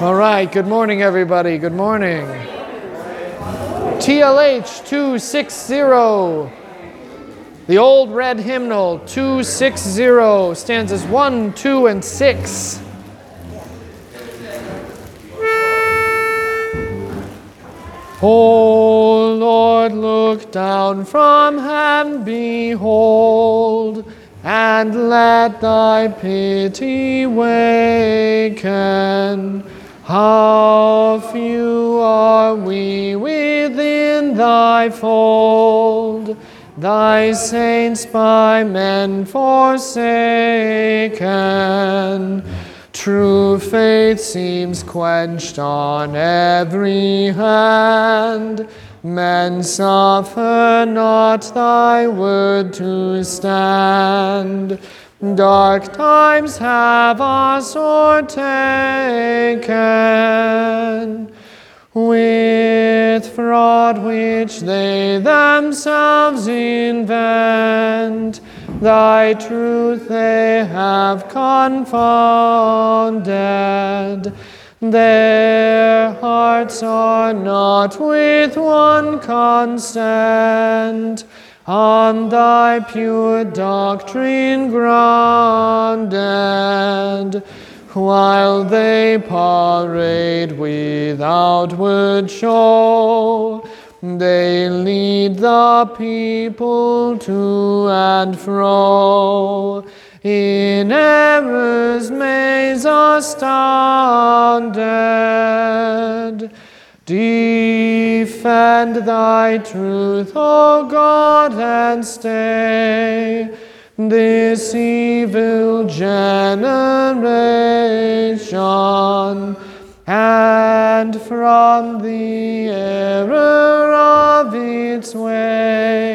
All right, good morning, everybody. Good morning. TLH 260. The old red hymnal 260 stanzas 1, 2, and 6. O Lord, look down from heaven, behold, and let thy pity waken. How few are we within thy fold, thy saints by men forsaken. True faith seems quenched on every hand. Men suffer not thy word to stand. Dark times have us o'ertaken with fraud which they themselves invent. Thy truth they have confounded. Their hearts are not with one consent on thy pure doctrine grounded, while they parade with outward show. They lead the people to and fro in error's maze astounded. Defend thy truth, O God, and stay this evil generation, and from the error of its way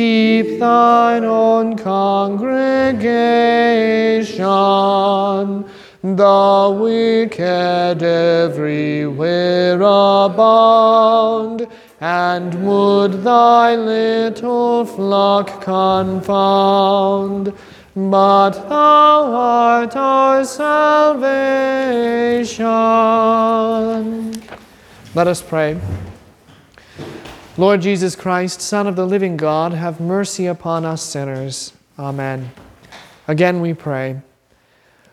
keep thine own congregation. The wicked everywhere abound, and would thy little flock confound. But thou art our salvation. Let us pray. Lord Jesus Christ, Son of the living God, have mercy upon us sinners. Amen. Again we pray.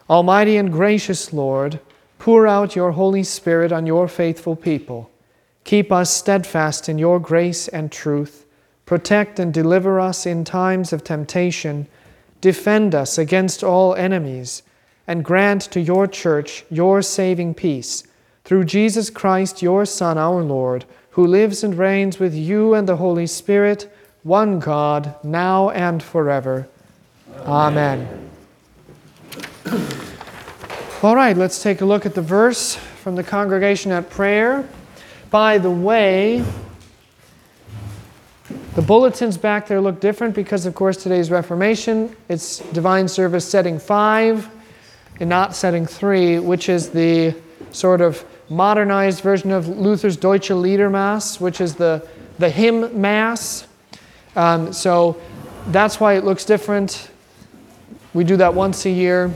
Almighty and gracious Lord, pour out your Holy Spirit on your faithful people. Keep us steadfast in your grace and truth. Protect and deliver us in times of temptation. Defend us against all enemies. And grant to your church your saving peace. Through Jesus Christ, your Son, our Lord, who lives and reigns with you and the Holy Spirit, one God, now and forever. Amen. Amen. All right, let's take a look at the verse from the congregation at prayer. By the way, the bulletins back there look different because, of course, today's Reformation, it's Divine Service setting five and not setting three, which is the sort of modernized version of Luther's Deutsche Liedermass, which is the, the hymn mass. Um, so that's why it looks different. We do that once a year.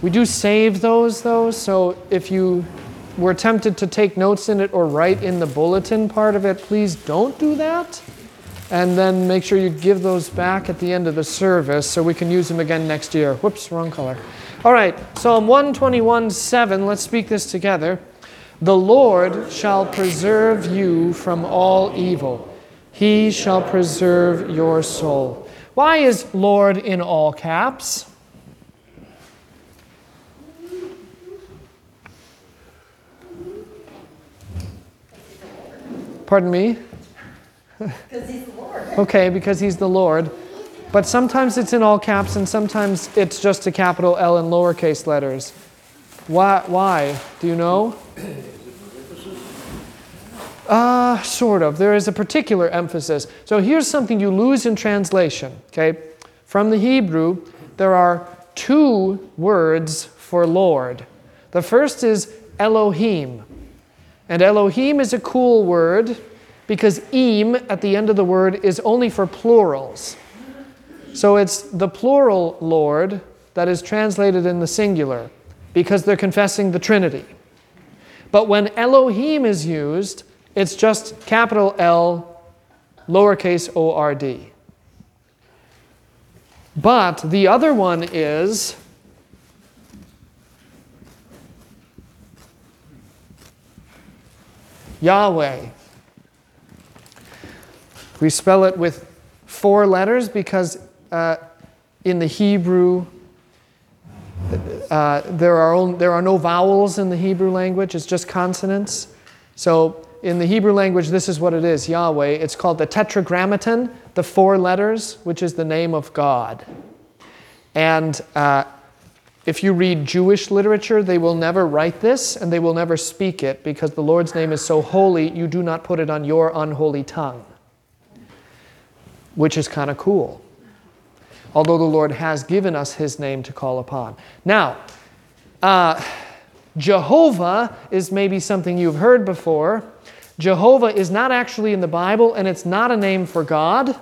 We do save those though, so if you were tempted to take notes in it or write in the bulletin part of it, please don't do that. And then make sure you give those back at the end of the service so we can use them again next year. Whoops, wrong color. All right, Psalm 121 7, let's speak this together. The Lord shall preserve you from all evil, He shall preserve your soul. Why is Lord in all caps? Pardon me? Because he's the Lord. Okay, because he's the Lord. But sometimes it's in all caps and sometimes it's just a capital L in lowercase letters. Why? Why? Do you know? Uh, sort of. There is a particular emphasis. So here's something you lose in translation, okay? From the Hebrew, there are two words for Lord. The first is Elohim. And Elohim is a cool word because im at the end of the word is only for plurals. So it's the plural Lord that is translated in the singular because they're confessing the Trinity. But when Elohim is used, it's just capital L, lowercase o r d. But the other one is Yahweh. We spell it with four letters because uh, in the Hebrew, uh, there, are only, there are no vowels in the Hebrew language, it's just consonants. So in the Hebrew language, this is what it is Yahweh. It's called the Tetragrammaton, the four letters, which is the name of God. And uh, if you read Jewish literature, they will never write this and they will never speak it because the Lord's name is so holy, you do not put it on your unholy tongue, which is kind of cool. Although the Lord has given us his name to call upon. Now, uh, Jehovah is maybe something you've heard before. Jehovah is not actually in the Bible and it's not a name for God.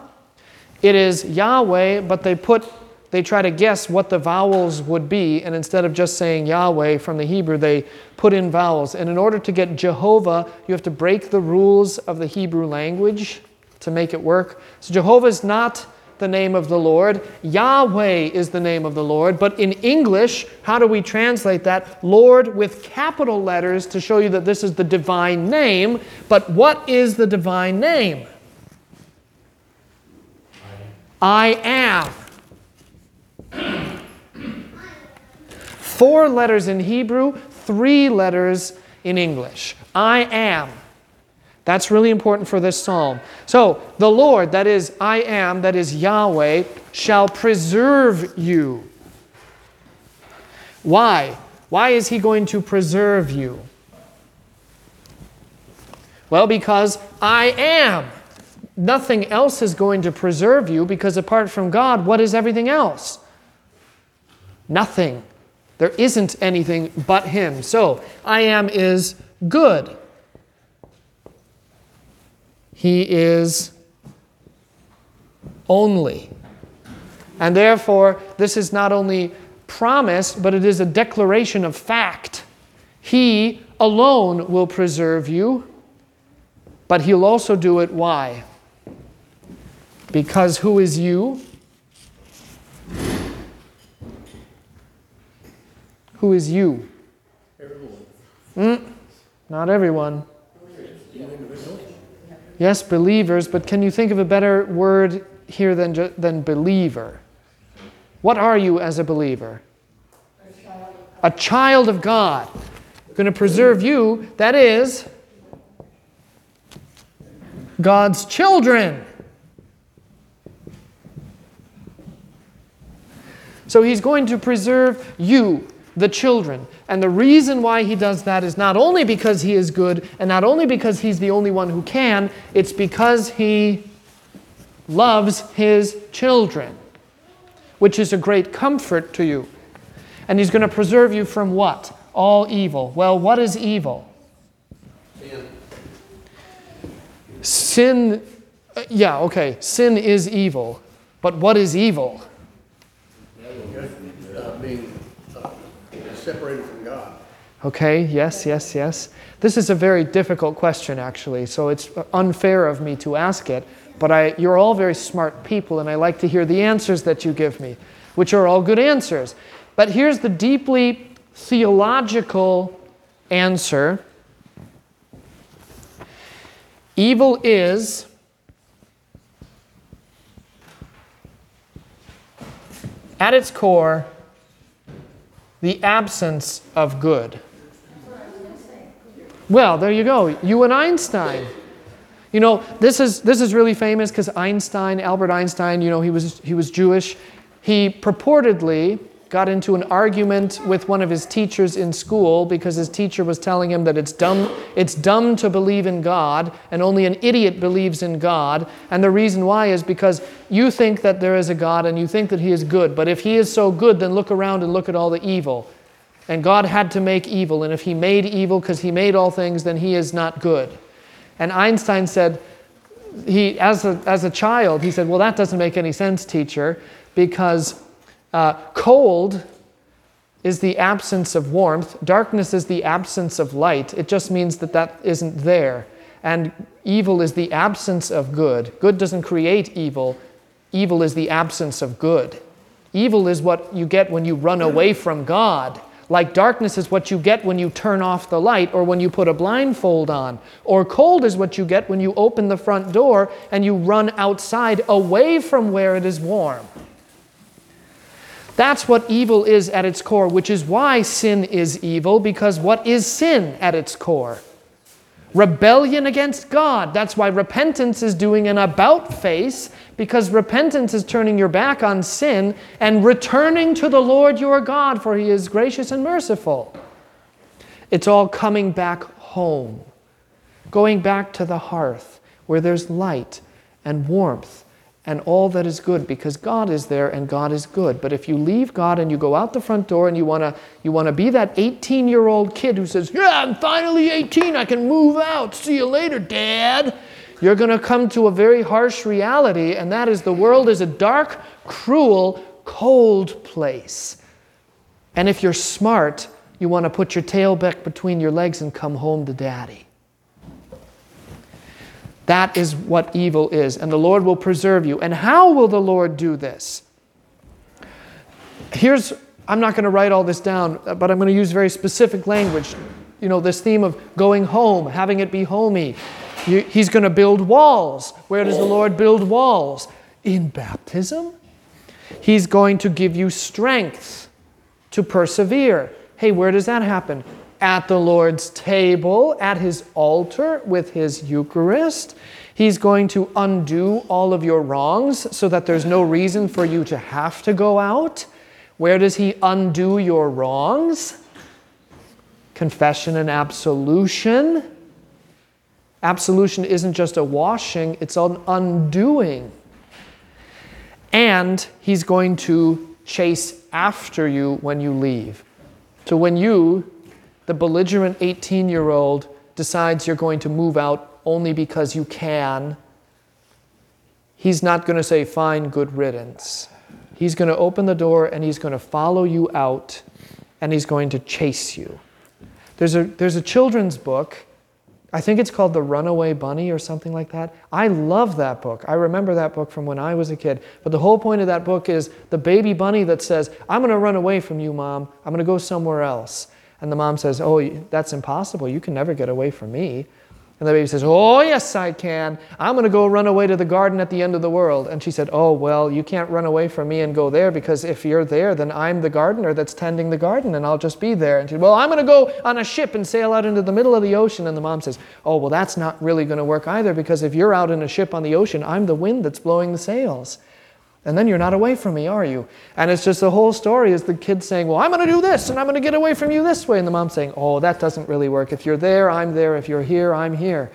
It is Yahweh, but they put they try to guess what the vowels would be, and instead of just saying Yahweh from the Hebrew, they put in vowels. And in order to get Jehovah, you have to break the rules of the Hebrew language to make it work. So Jehovah is not the name of the Lord. Yahweh is the name of the Lord. But in English, how do we translate that? Lord with capital letters to show you that this is the divine name. But what is the divine name? I am. Four letters in Hebrew, three letters in English. I am. That's really important for this psalm. So, the Lord, that is I am, that is Yahweh, shall preserve you. Why? Why is he going to preserve you? Well, because I am. Nothing else is going to preserve you because apart from God, what is everything else? Nothing. There isn't anything but Him. So, I am is good. He is only. And therefore, this is not only promise, but it is a declaration of fact. He alone will preserve you, but He'll also do it. Why? Because who is you? Who is you? Mm, not everyone. Yes, believers, but can you think of a better word here than, than believer? What are you as a believer? A child of God. Going to preserve you, that is, God's children. So he's going to preserve you, the children. And the reason why he does that is not only because he is good and not only because he's the only one who can, it's because he loves his children, which is a great comfort to you. And he's going to preserve you from what? All evil. Well, what is evil? Sin. Sin, uh, yeah, okay. Sin is evil. But what is evil? Uh, being uh, separated. Okay, yes, yes, yes. This is a very difficult question, actually, so it's unfair of me to ask it. But I, you're all very smart people, and I like to hear the answers that you give me, which are all good answers. But here's the deeply theological answer Evil is at its core the absence of good. Well, there you go. You and Einstein. You know, this is, this is really famous because Einstein, Albert Einstein, you know, he was, he was Jewish. He purportedly got into an argument with one of his teachers in school because his teacher was telling him that it's dumb, it's dumb to believe in God and only an idiot believes in God. And the reason why is because you think that there is a God and you think that he is good. But if he is so good, then look around and look at all the evil. And God had to make evil. And if he made evil because he made all things, then he is not good. And Einstein said, he, as a, as a child, he said, Well, that doesn't make any sense, teacher, because uh, cold is the absence of warmth, darkness is the absence of light. It just means that that isn't there. And evil is the absence of good. Good doesn't create evil, evil is the absence of good. Evil is what you get when you run away from God. Like darkness is what you get when you turn off the light or when you put a blindfold on. Or cold is what you get when you open the front door and you run outside away from where it is warm. That's what evil is at its core, which is why sin is evil, because what is sin at its core? Rebellion against God. That's why repentance is doing an about face, because repentance is turning your back on sin and returning to the Lord your God, for he is gracious and merciful. It's all coming back home, going back to the hearth where there's light and warmth and all that is good because God is there and God is good. But if you leave God and you go out the front door and you want to you want to be that 18-year-old kid who says, "Yeah, I'm finally 18. I can move out. See you later, dad." You're going to come to a very harsh reality and that is the world is a dark, cruel, cold place. And if you're smart, you want to put your tail back between your legs and come home to daddy. That is what evil is, and the Lord will preserve you. And how will the Lord do this? Here's, I'm not going to write all this down, but I'm going to use very specific language. You know, this theme of going home, having it be homey. He's going to build walls. Where does the Lord build walls? In baptism. He's going to give you strength to persevere. Hey, where does that happen? at the Lord's table, at his altar with his Eucharist. He's going to undo all of your wrongs so that there's no reason for you to have to go out. Where does he undo your wrongs? Confession and absolution. Absolution isn't just a washing, it's an undoing. And he's going to chase after you when you leave. So when you the belligerent 18 year old decides you're going to move out only because you can, he's not going to say, Fine, good riddance. He's going to open the door and he's going to follow you out and he's going to chase you. There's a, there's a children's book. I think it's called The Runaway Bunny or something like that. I love that book. I remember that book from when I was a kid. But the whole point of that book is the baby bunny that says, I'm going to run away from you, mom. I'm going to go somewhere else. And the mom says, Oh, that's impossible. You can never get away from me. And the baby says, Oh, yes, I can. I'm going to go run away to the garden at the end of the world. And she said, Oh, well, you can't run away from me and go there because if you're there, then I'm the gardener that's tending the garden and I'll just be there. And she said, Well, I'm going to go on a ship and sail out into the middle of the ocean. And the mom says, Oh, well, that's not really going to work either because if you're out in a ship on the ocean, I'm the wind that's blowing the sails. And then you're not away from me, are you? And it's just the whole story is the kid saying, Well, I'm going to do this and I'm going to get away from you this way. And the mom saying, Oh, that doesn't really work. If you're there, I'm there. If you're here, I'm here.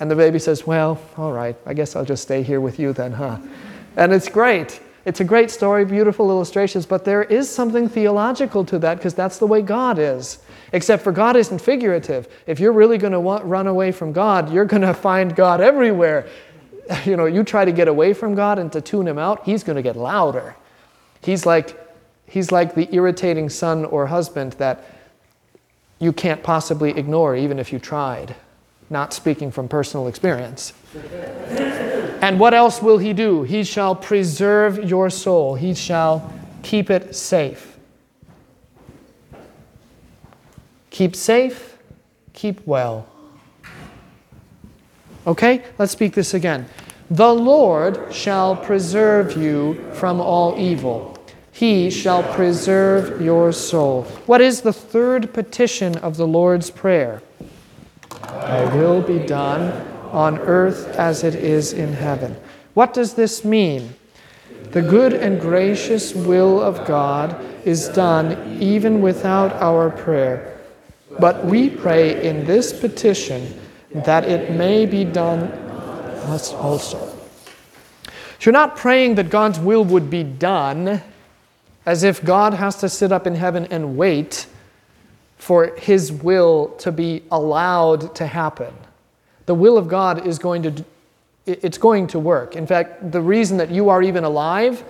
And the baby says, Well, all right, I guess I'll just stay here with you then, huh? And it's great. It's a great story, beautiful illustrations, but there is something theological to that because that's the way God is. Except for God isn't figurative. If you're really going to run away from God, you're going to find God everywhere. you know, you try to get away from God and to tune him out, he's going to get louder. He's like, he's like the irritating son or husband that you can't possibly ignore even if you tried. Not speaking from personal experience. and what else will he do? He shall preserve your soul, he shall keep it safe. Keep safe, keep well. Okay, let's speak this again. The Lord shall preserve you from all evil. He shall preserve your soul. What is the third petition of the Lord's Prayer? Thy will be done on earth as it is in heaven. What does this mean? The good and gracious will of God is done even without our prayer. But we pray in this petition that it may be done us also. So you're not praying that God's will would be done as if God has to sit up in heaven and wait for his will to be allowed to happen. The will of God is going to it's going to work. In fact, the reason that you are even alive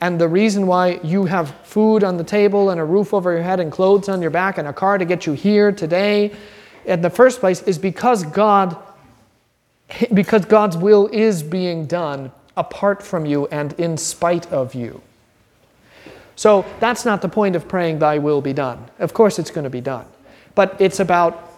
And the reason why you have food on the table and a roof over your head and clothes on your back and a car to get you here today in the first place is because God because God's will is being done apart from you and in spite of you. So that's not the point of praying thy will be done. Of course it's going to be done. But it's about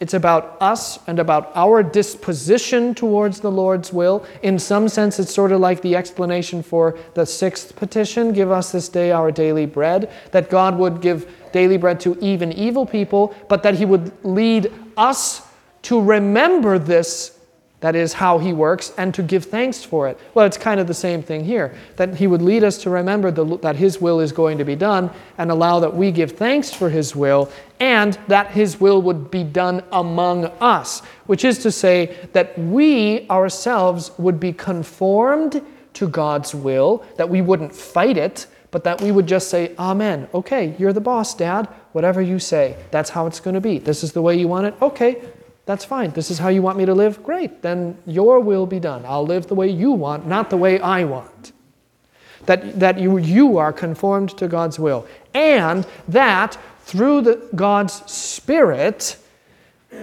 it's about us and about our disposition towards the Lord's will. In some sense, it's sort of like the explanation for the sixth petition give us this day our daily bread. That God would give daily bread to even evil people, but that He would lead us to remember this that is how he works, and to give thanks for it. Well, it's kind of the same thing here that he would lead us to remember the, that his will is going to be done and allow that we give thanks for his will, and that his will would be done among us, which is to say that we ourselves would be conformed to God's will, that we wouldn't fight it, but that we would just say, Amen. Okay, you're the boss, Dad. Whatever you say, that's how it's going to be. This is the way you want it. Okay, that's fine. This is how you want me to live? Great. Then your will be done. I'll live the way you want, not the way I want. That, that you, you are conformed to God's will. And that through the, God's Spirit,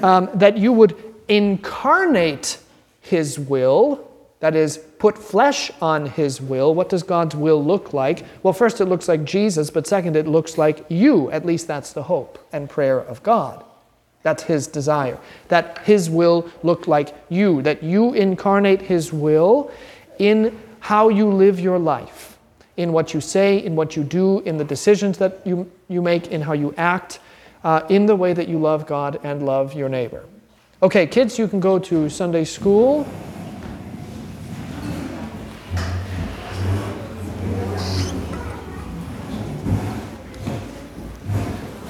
um, that you would incarnate His will, that is, put flesh on His will. What does God's will look like? Well, first, it looks like Jesus, but second, it looks like you. At least that's the hope and prayer of God. That's his desire. That his will look like you, that you incarnate his will in how you live your life, in what you say, in what you do, in the decisions that you, you make, in how you act, uh, in the way that you love God and love your neighbor. Okay, kids, you can go to Sunday school.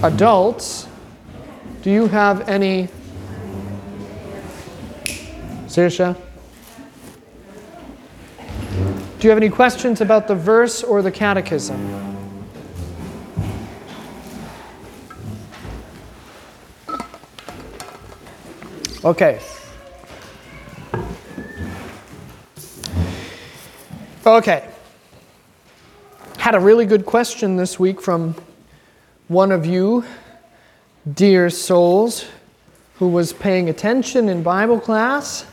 Adults, do you have any? Sirsha? Do you have any questions about the verse or the catechism? Okay. Okay. Had a really good question this week from one of you dear souls who was paying attention in Bible class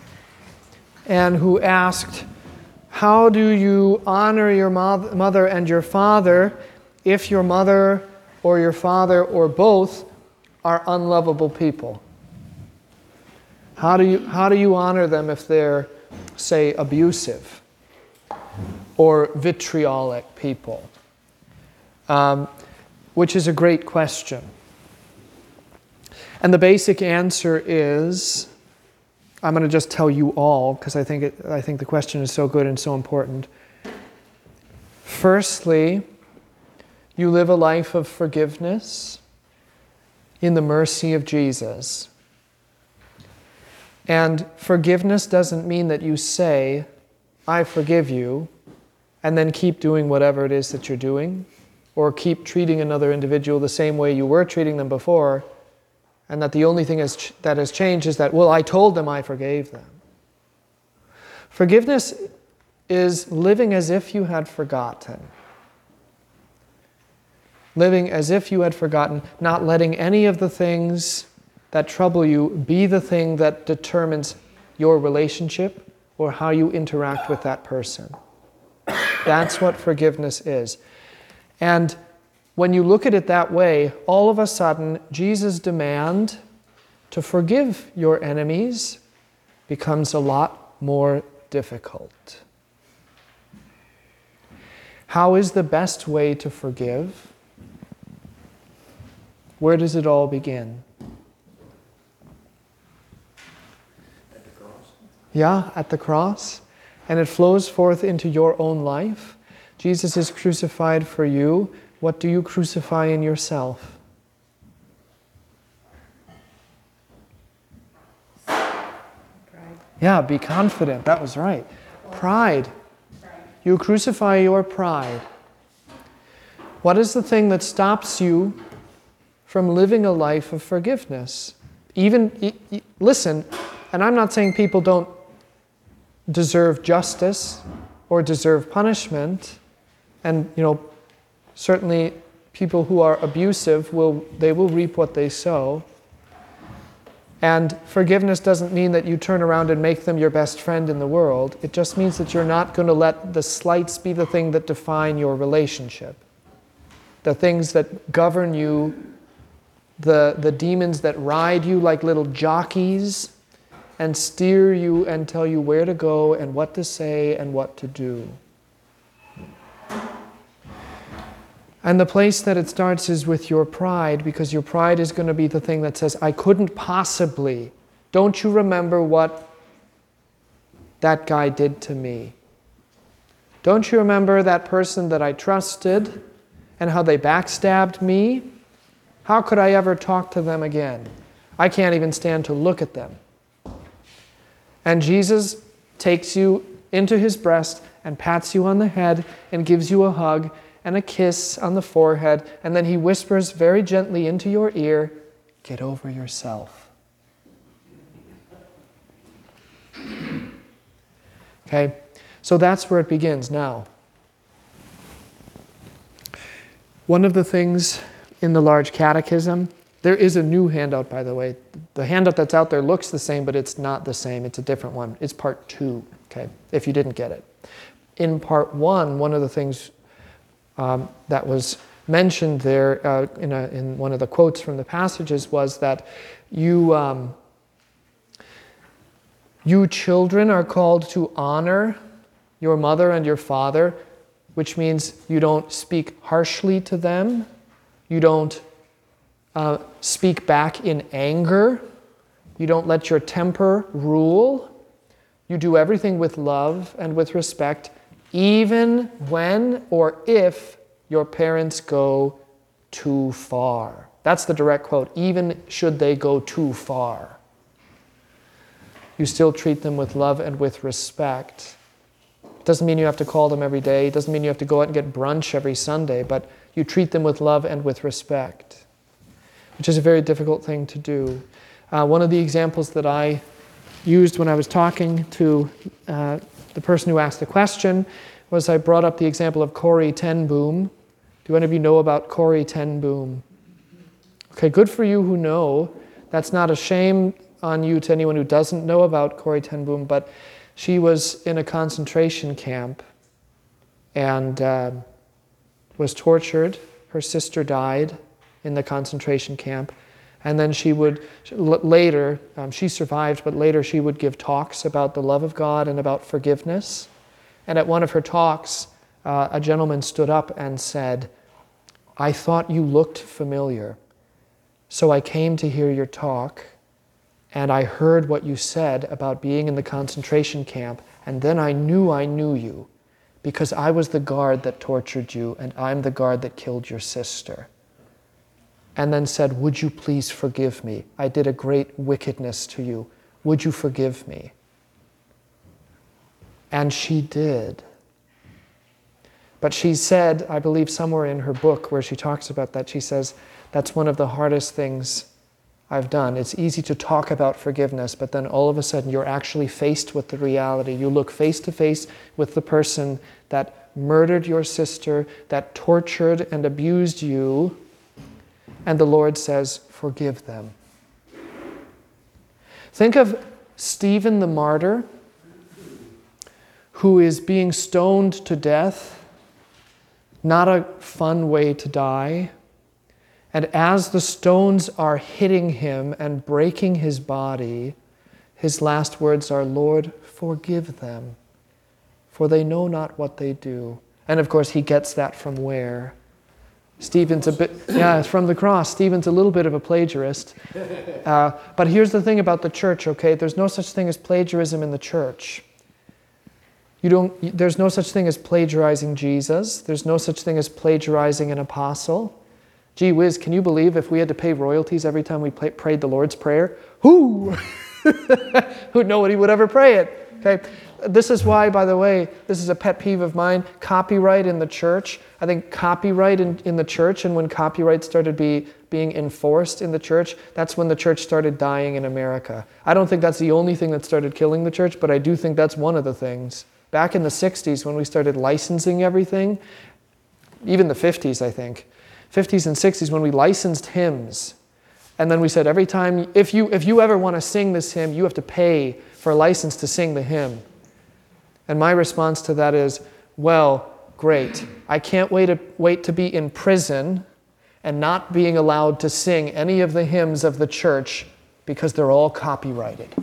and who asked, How do you honor your mother and your father if your mother or your father or both are unlovable people? How do you, how do you honor them if they're, say, abusive or vitriolic people? Um, which is a great question. And the basic answer is I'm going to just tell you all because I think, I think the question is so good and so important. Firstly, you live a life of forgiveness in the mercy of Jesus. And forgiveness doesn't mean that you say, I forgive you, and then keep doing whatever it is that you're doing, or keep treating another individual the same way you were treating them before and that the only thing is, that has changed is that, well, I told them I forgave them. Forgiveness is living as if you had forgotten. Living as if you had forgotten, not letting any of the things that trouble you be the thing that determines your relationship or how you interact with that person. That's what forgiveness is. And when you look at it that way, all of a sudden, Jesus' demand to forgive your enemies becomes a lot more difficult. How is the best way to forgive? Where does it all begin? At the cross. Yeah, at the cross. And it flows forth into your own life. Jesus is crucified for you what do you crucify in yourself? Pride. Yeah, be confident. That was right. Pride. You crucify your pride. What is the thing that stops you from living a life of forgiveness? Even, listen, and I'm not saying people don't deserve justice or deserve punishment. And, you know, certainly people who are abusive will they will reap what they sow. And forgiveness doesn't mean that you turn around and make them your best friend in the world. It just means that you're not going to let the slights be the thing that define your relationship. The things that govern you, the, the demons that ride you like little jockeys and steer you and tell you where to go and what to say and what to do. And the place that it starts is with your pride, because your pride is going to be the thing that says, I couldn't possibly. Don't you remember what that guy did to me? Don't you remember that person that I trusted and how they backstabbed me? How could I ever talk to them again? I can't even stand to look at them. And Jesus takes you into his breast and pats you on the head and gives you a hug and a kiss on the forehead, and then he whispers very gently into your ear, Get over yourself. Okay, so that's where it begins now. One of the things in the large catechism, there is a new handout, by the way. The handout that's out there looks the same, but it's not the same. It's a different one. It's part two, okay, if you didn't get it. In part one, one of the things um, that was mentioned there uh, in, a, in, one of the quotes from the passages was that you, um, you children are called to honor your mother and your father, which means you don't speak harshly to them, you don't uh, speak back in anger, you don't let your temper rule, you do everything with love and with respect even when or if your parents go too far. That's the direct quote. Even should they go too far, you still treat them with love and with respect. Doesn't mean you have to call them every day, It doesn't mean you have to go out and get brunch every Sunday, but you treat them with love and with respect, which is a very difficult thing to do. Uh, one of the examples that I used when I was talking to uh, the person who asked the question was I brought up the example of Corrie ten Boom. Do any of you know about Corrie ten Boom? Okay, good for you who know. That's not a shame on you to anyone who doesn't know about Corrie ten Boom, but she was in a concentration camp and uh, was tortured. Her sister died in the concentration camp. And then she would, later, um, she survived, but later she would give talks about the love of God and about forgiveness. And at one of her talks, uh, a gentleman stood up and said, I thought you looked familiar. So I came to hear your talk, and I heard what you said about being in the concentration camp, and then I knew I knew you because I was the guard that tortured you, and I'm the guard that killed your sister and then said, Would you please forgive me? I did a great wickedness to you. Would you forgive me? And she did. But she said, I believe somewhere in her book where she talks about that, she says, That's one of the hardest things I've done. It's easy to talk about forgiveness, but then all of a sudden you're actually faced with the reality. You look face to face with the person that murdered your sister, that tortured and abused you and the Lord says, Forgive them. Think of Stephen the martyr who is being stoned to death. Not a fun way to die. And as the stones are hitting him and breaking his body, his last words are, Lord, forgive them, for they know not what they do. And of course, he gets that from where? Stephen's a bit, yeah, it's from the cross. Stephen's a little bit of a plagiarist. Uh, but here's the thing about the church, okay? There's no such thing as plagiarism in the church. You don't, there's no such thing as plagiarizing Jesus. There's no such thing as plagiarizing an apostle. Gee whiz, can you believe if we had to pay royalties every time we play, prayed the Lord's Prayer? Who? Who nobody would ever pray it. Okay? This is why, by the way, this is a pet peeve of mine copyright in the church. I think copyright in, in the church, and when copyright started be, being enforced in the church, that's when the church started dying in America. I don't think that's the only thing that started killing the church, but I do think that's one of the things. Back in the 60s, when we started licensing everything, even the 50s, I think, 50s and 60s, when we licensed hymns. And then we said, every time, if you, if you ever want to sing this hymn, you have to pay for a license to sing the hymn. And my response to that is, well, great. I can't wait to, wait to be in prison and not being allowed to sing any of the hymns of the church because they're all copyrighted.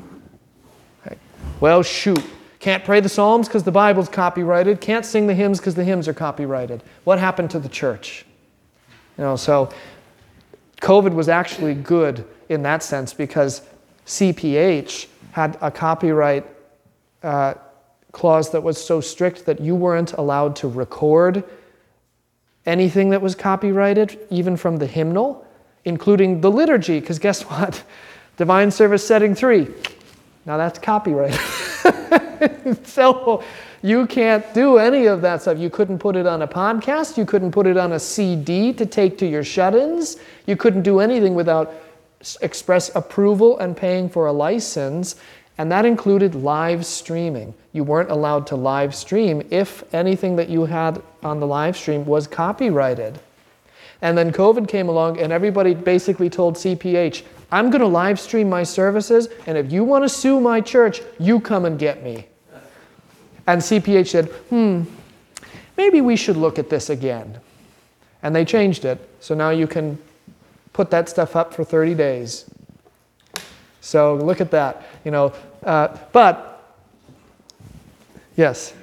Well, shoot. Can't pray the Psalms because the Bible's copyrighted. Can't sing the hymns because the hymns are copyrighted. What happened to the church? You know, so COVID was actually good in that sense because CPH had a copyright uh, clause that was so strict that you weren't allowed to record anything that was copyrighted, even from the hymnal, including the liturgy, because guess what? Divine Service Setting 3. Now that's copyrighted. so you can't do any of that stuff. You couldn't put it on a podcast. You couldn't put it on a CD to take to your shut ins. You couldn't do anything without express approval and paying for a license. And that included live streaming. You weren't allowed to live stream if anything that you had on the live stream was copyrighted. And then COVID came along, and everybody basically told CPH, I'm going to live stream my services, and if you want to sue my church, you come and get me. And CPH said, hmm, maybe we should look at this again. And they changed it. So now you can put that stuff up for 30 days. So look at that. You know, uh, but yes,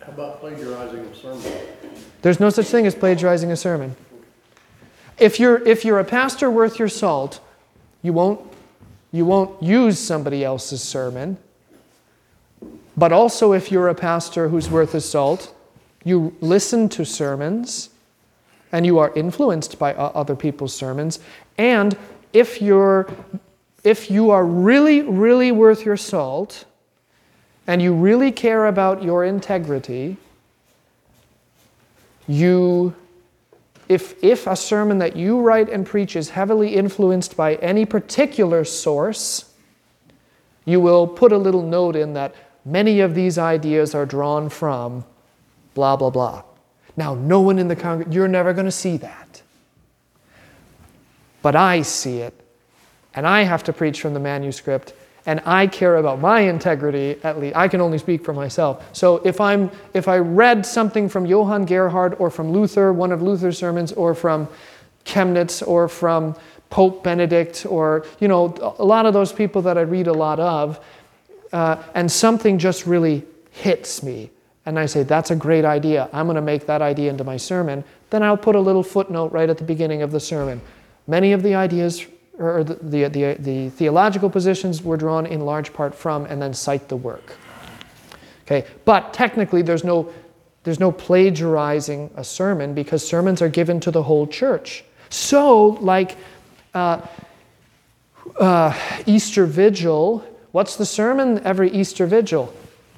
How about plagiarizing a sermon? there's no such thing as plagiarizing a sermon. If you're if you're a pastor worth your salt, you won't you won't use somebody else's sermon. But also if you're a pastor who's worth his salt, you listen to sermons and you are influenced by other people's sermons and if you're if you are really really worth your salt and you really care about your integrity, you if, if a sermon that you write and preach is heavily influenced by any particular source, you will put a little note in that many of these ideas are drawn from blah, blah, blah. Now, no one in the congregation, you're never going to see that. But I see it, and I have to preach from the manuscript, and I care about my integrity at least. I can only speak for myself. So if I'm if I read something from Johann Gerhard or from Luther, one of Luther's sermons, or from Chemnitz or from Pope Benedict, or you know a lot of those people that I read a lot of, uh, and something just really hits me, and I say that's a great idea. I'm going to make that idea into my sermon. Then I'll put a little footnote right at the beginning of the sermon. Many of the ideas or the, the, the, the, theological positions were drawn in large part from and then cite the work. Okay, but technically there's no, there's no plagiarizing a sermon because sermons are given to the whole church. So, like uh, uh, Easter Vigil, what's the sermon every Easter Vigil?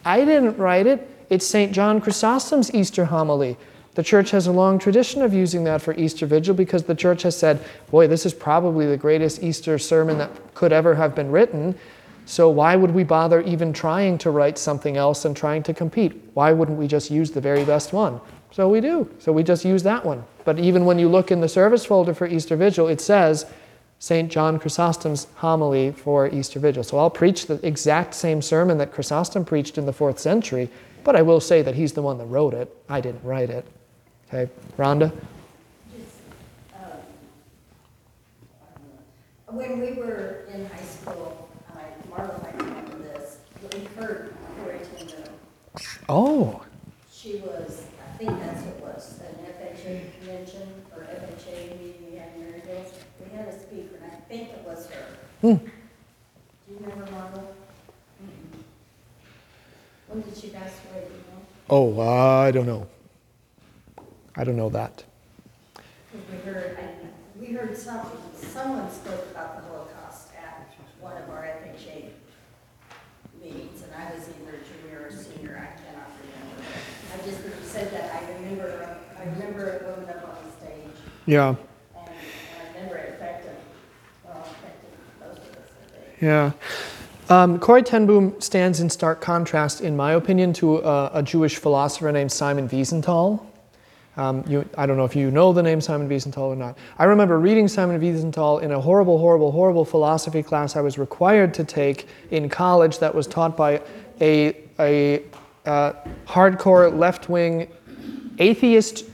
I didn't write it. It's St. John Chrysostom's Easter homily. The church has a long tradition of using that for Easter Vigil because the church has said, boy, this is probably the greatest Easter sermon that could ever have been written. So why would we bother even trying to write something else and trying to compete? Why wouldn't we just use the very best one? So we do. So we just use that one. But even when you look in the service folder for Easter Vigil, it says St. John Chrysostom's homily for Easter Vigil. So I'll preach the exact same sermon that Chrysostom preached in the fourth century, but I will say that he's the one that wrote it. I didn't write it. Okay, Rhonda? When we were in high school, uh, Marla might remember this, we heard Corey Ten Oh, She was, I think that's what it was, an FHA convention or FHA meeting we had in Maryville. We had a speaker, and I think it was her. Hmm. Do you remember Marla? Mm-mm. When did she pass away, do you know? oh, I don't know. I don't know that. We heard, I, we heard some, someone spoke about the Holocaust at one of our FHA meetings, and I was either junior or senior, I cannot remember. I just, when you said that, I remember, I remember a woman up on the stage, Yeah, and, and I remember it affected, well, affected most of us, I think. yeah. Um, Corrie ten Boom stands in stark contrast, in my opinion, to a, a Jewish philosopher named Simon Wiesenthal. Um, you, I don't know if you know the name Simon Wiesenthal or not. I remember reading Simon Wiesenthal in a horrible, horrible, horrible philosophy class I was required to take in college that was taught by a, a uh, hardcore left wing atheist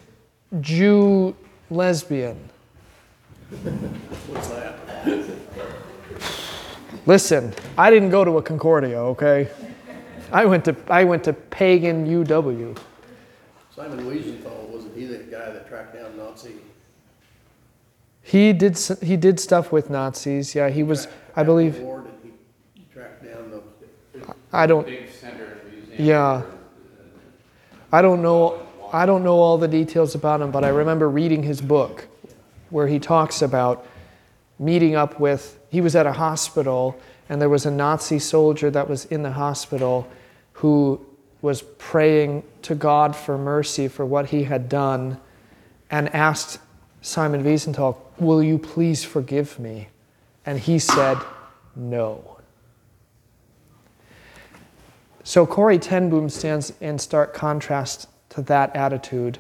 Jew lesbian. What's that? Listen, I didn't go to a Concordia, okay? I went to, I went to pagan UW. Simon Wiesenthal, he the guy that tracked down Nazi? He did, he did stuff with Nazis. Yeah, he was, I believe, War, did he track down the, I don't, Big center museum. Yeah. Uh, I don't know, I don't know all the details about him, but I remember reading his book where he talks about meeting up with, he was at a hospital and there was a Nazi soldier that was in the hospital who was praying to God for mercy for what he had done and asked Simon Wiesenthal, Will you please forgive me? And he said, No. So Corrie ten Boom stands in stark contrast to that attitude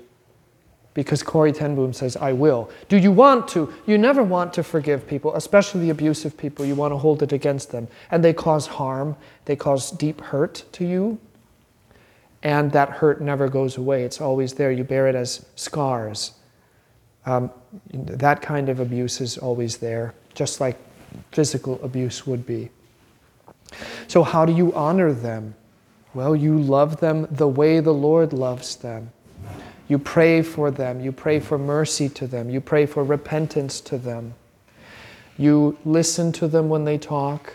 because Corrie ten Boom says, I will. Do you want to? You never want to forgive people, especially the abusive people. You want to hold it against them. And they cause harm, they cause deep hurt to you. And that hurt never goes away, it's always there. You bear it as scars. Um, that kind of abuse is always there, just like physical abuse would be. So, how do you honor them? Well, you love them the way the Lord loves them. You pray for them. You pray for mercy to them. You pray for repentance to them. You listen to them when they talk.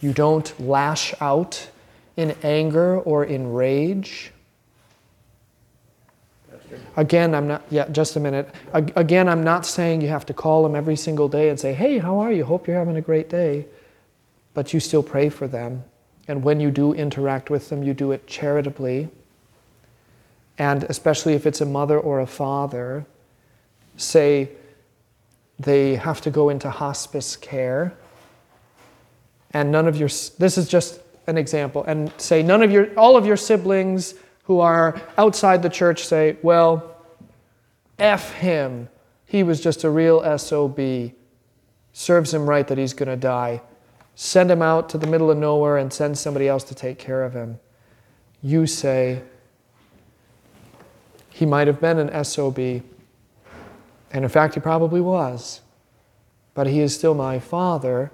You don't lash out in anger or in rage. Again, I'm not, yeah, just a minute. Again, I'm not saying you have to call them every single day and say, hey, how are you? Hope you're having a great day. But you still pray for them. And when you do interact with them, you do it charitably. And especially if it's a mother or a father, say they have to go into hospice care, and none of your, this is just an example, and say none of your, all of your siblings who are outside the church say, well, F him. He was just a real SOB. Serves him right that he's going to die. Send him out to the middle of nowhere and send somebody else to take care of him. You say, he might have been an SOB. And in fact, he probably was. But he is still my father.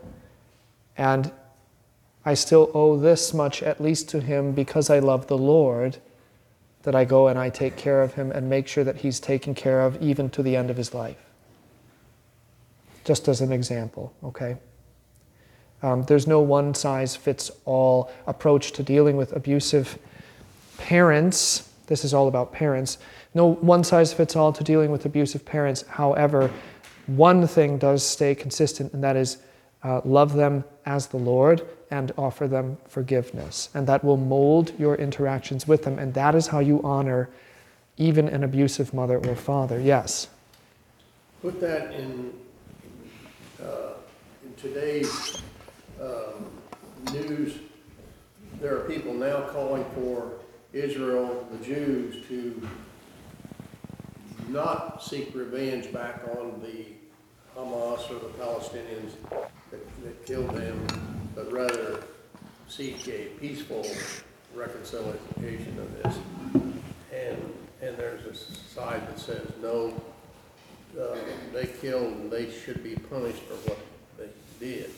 And I still owe this much, at least to him, because I love the Lord, that I go and I take care of him and make sure that he's taken care of even to the end of his life. Just as an example, okay? Um, there's no one size fits all approach to dealing with abusive parents. This is all about parents. No one size fits all to dealing with abusive parents. However, one thing does stay consistent, and that is uh, love them as the Lord and offer them forgiveness. And that will mold your interactions with them. And that is how you honor even an abusive mother or father. Yes. put that in, uh, in today's, um, news. There are people now calling for Israel, the Jews, to not seek revenge back on the Hamas or the Palestinians that, that killed them, but rather seek a peaceful reconciliation of this. And, and there's a side that says, no, uh, they killed and they should be punished for what they did.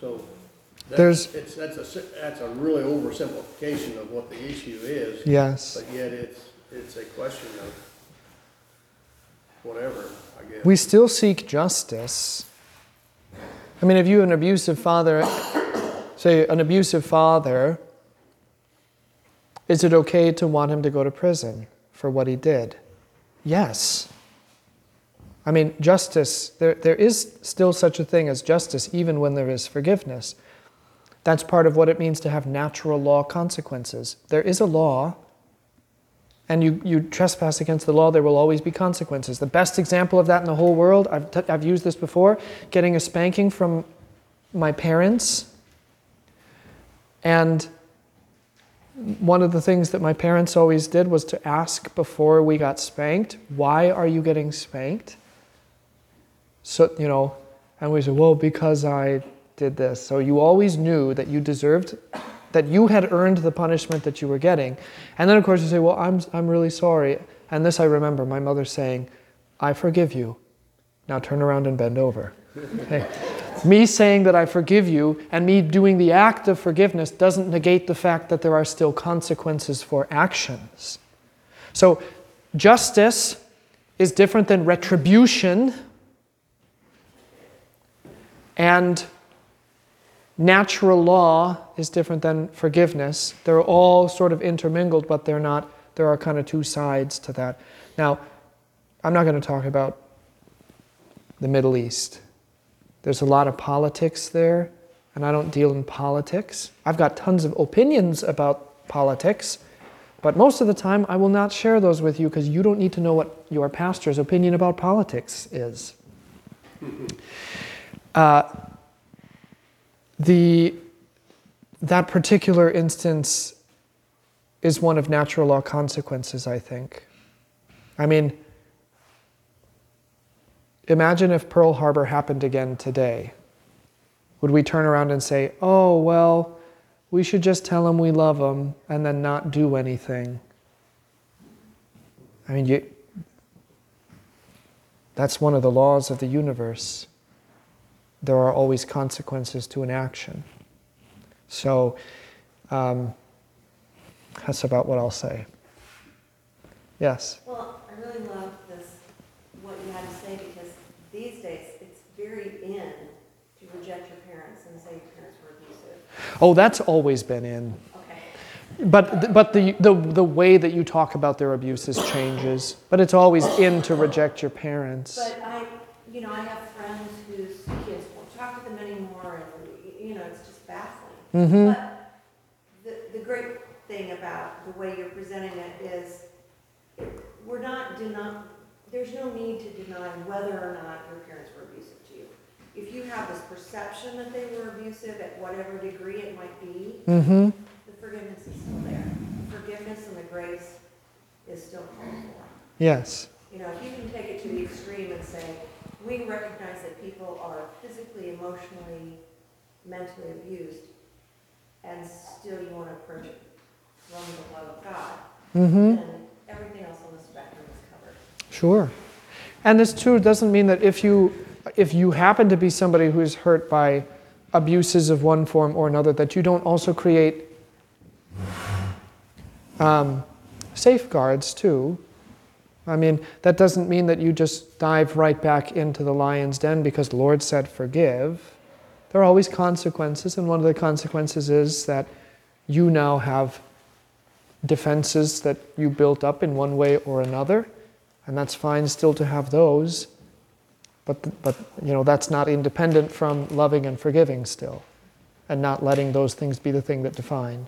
So There's- it's, that's a, si- that's a really oversimplification of what the issue is. Yes. But yet it's, it's a question of whatever, I guess. We still seek justice. I mean, if you have an abusive father, say an abusive father, is it okay to want him to go to prison for what he did? Yes. I mean, justice, there, there is still such a thing as justice, even when there is forgiveness. That's part of what it means to have natural law consequences. There is a law, and you, you trespass against the law, there will always be consequences. The best example of that in the whole world, I've, t- I've used this before, getting a spanking from my parents. And one of the things that my parents always did was to ask before we got spanked, why are you getting spanked? So, you know, and we said, well, because I did this. So you always knew that you deserved, that you had earned the punishment that you were getting. And then, of course, you say, well, I'm, I'm really sorry. And this I remember my mother saying, I forgive you. Now turn around and bend over. Okay. me saying that I forgive you and me doing the act of forgiveness doesn't negate the fact that there are still consequences for actions. So, justice is different than retribution, and natural law is different than forgiveness. They're all sort of intermingled, but they're not, there are kind of two sides to that. Now, I'm not going to talk about the Middle East. There's a lot of politics there, and I don't deal in politics. I've got tons of opinions about politics, but most of the time I will not share those with you because you don't need to know what your pastor's opinion about politics is. Uh, the, that particular instance is one of natural law consequences, I think. I mean, imagine if Pearl Harbor happened again today. Would we turn around and say, oh, well, we should just tell them we love them and then not do anything? I mean, you, that's one of the laws of the universe. There are always consequences to an action. So, um, that's about what I'll say. Yes? Well, I really love this, what you had to say, because these days, it's very in to reject your parents and say your parents were abusive. Oh, that's always been in. Okay. But, but the, the, the way that you talk about their abuses changes. But it's always in to reject your parents. But I, you know, I have friends whose kids won't talk to them anymore, and, you know, it's just baffling. Mm-hmm. But the, the great thing about the way you're presenting it is, we're not denying, there's no need to deny whether or not your parents were abusive to you. If you have this perception that they were abusive at whatever degree it might be, Mm-hmm. the forgiveness is still there. The Forgiveness and the grace is still called for. Yes. You know, if you can take it to the extreme and say, we recognize that people are physically, emotionally, mentally abused, and still you want to approach it from the love of God, Mm-hmm. then everything else on the spectrum is covered. Sure. And this too doesn't mean that if you if you happen to be somebody who is hurt by abuses of one form or another, that you don't also create um, safeguards too. I mean, that doesn't mean that you just dive right back into the lion's den because the Lord said forgive. There are always consequences, and one of the consequences is that you now have defenses that you built up in one way or another, and that's fine still to have those. But, but you know, that's not independent from loving and forgiving still, and not letting those things be the thing that define,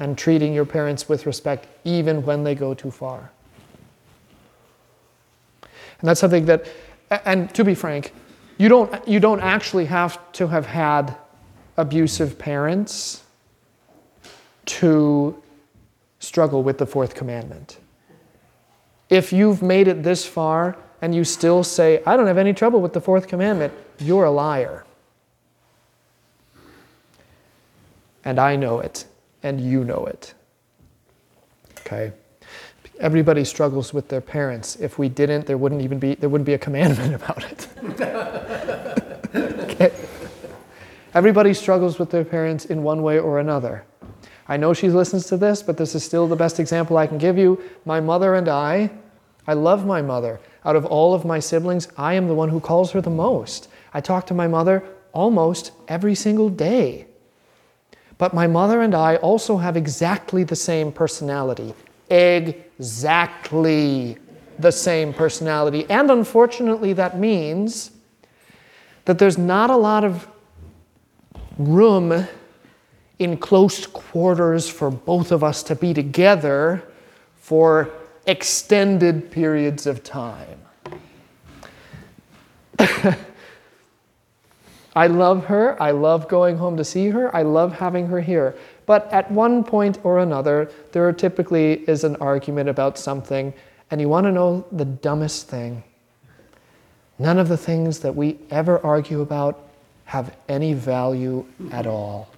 and treating your parents with respect even when they go too far. And that's something that, and to be frank, you don't, you don't actually have to have had abusive parents to struggle with the fourth commandment. If you've made it this far and you still say, I don't have any trouble with the fourth commandment, you're a liar. And I know it, and you know it. Okay? Everybody struggles with their parents. If we didn't, there wouldn't even be there wouldn't be a commandment about it. okay? Everybody struggles with their parents in one way or another. I know she listens to this, but this is still the best example I can give you. My mother and I, I love my mother. Out of all of my siblings, I am the one who calls her the most. I talk to my mother almost every single day. But my mother and I also have exactly the same personality. Exactly the same personality. And unfortunately, that means that there's not a lot of room in close quarters for both of us to be together for extended periods of time. I love her. I love going home to see her. I love having her here. But at one point or another, there typically is an argument about something, and you want to know the dumbest thing. None of the things that we ever argue about have any value at all.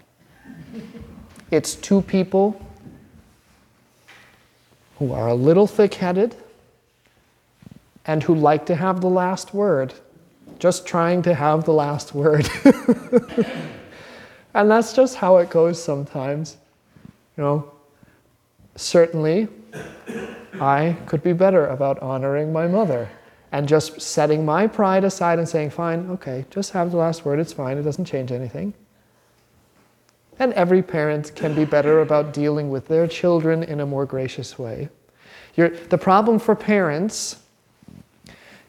It's two people who are a little thick headed and who like to have the last word, just trying to have the last word. and that's just how it goes sometimes. You know, certainly I could be better about honoring my mother and just setting my pride aside and saying, fine, okay, just have the last word, it's fine, it doesn't change anything. And every parent can be better about dealing with their children in a more gracious way. The problem for parents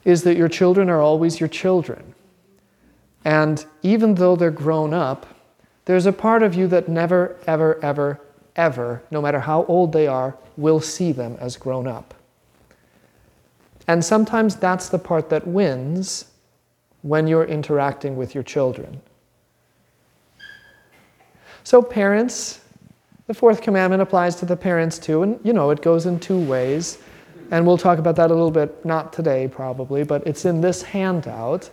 is that your children are always your children. And even though they're grown up, there's a part of you that never, ever, ever, ever, no matter how old they are, will see them as grown up. And sometimes that's the part that wins when you're interacting with your children. So, parents, the fourth commandment applies to the parents too, and you know, it goes in two ways. And we'll talk about that a little bit, not today probably, but it's in this handout.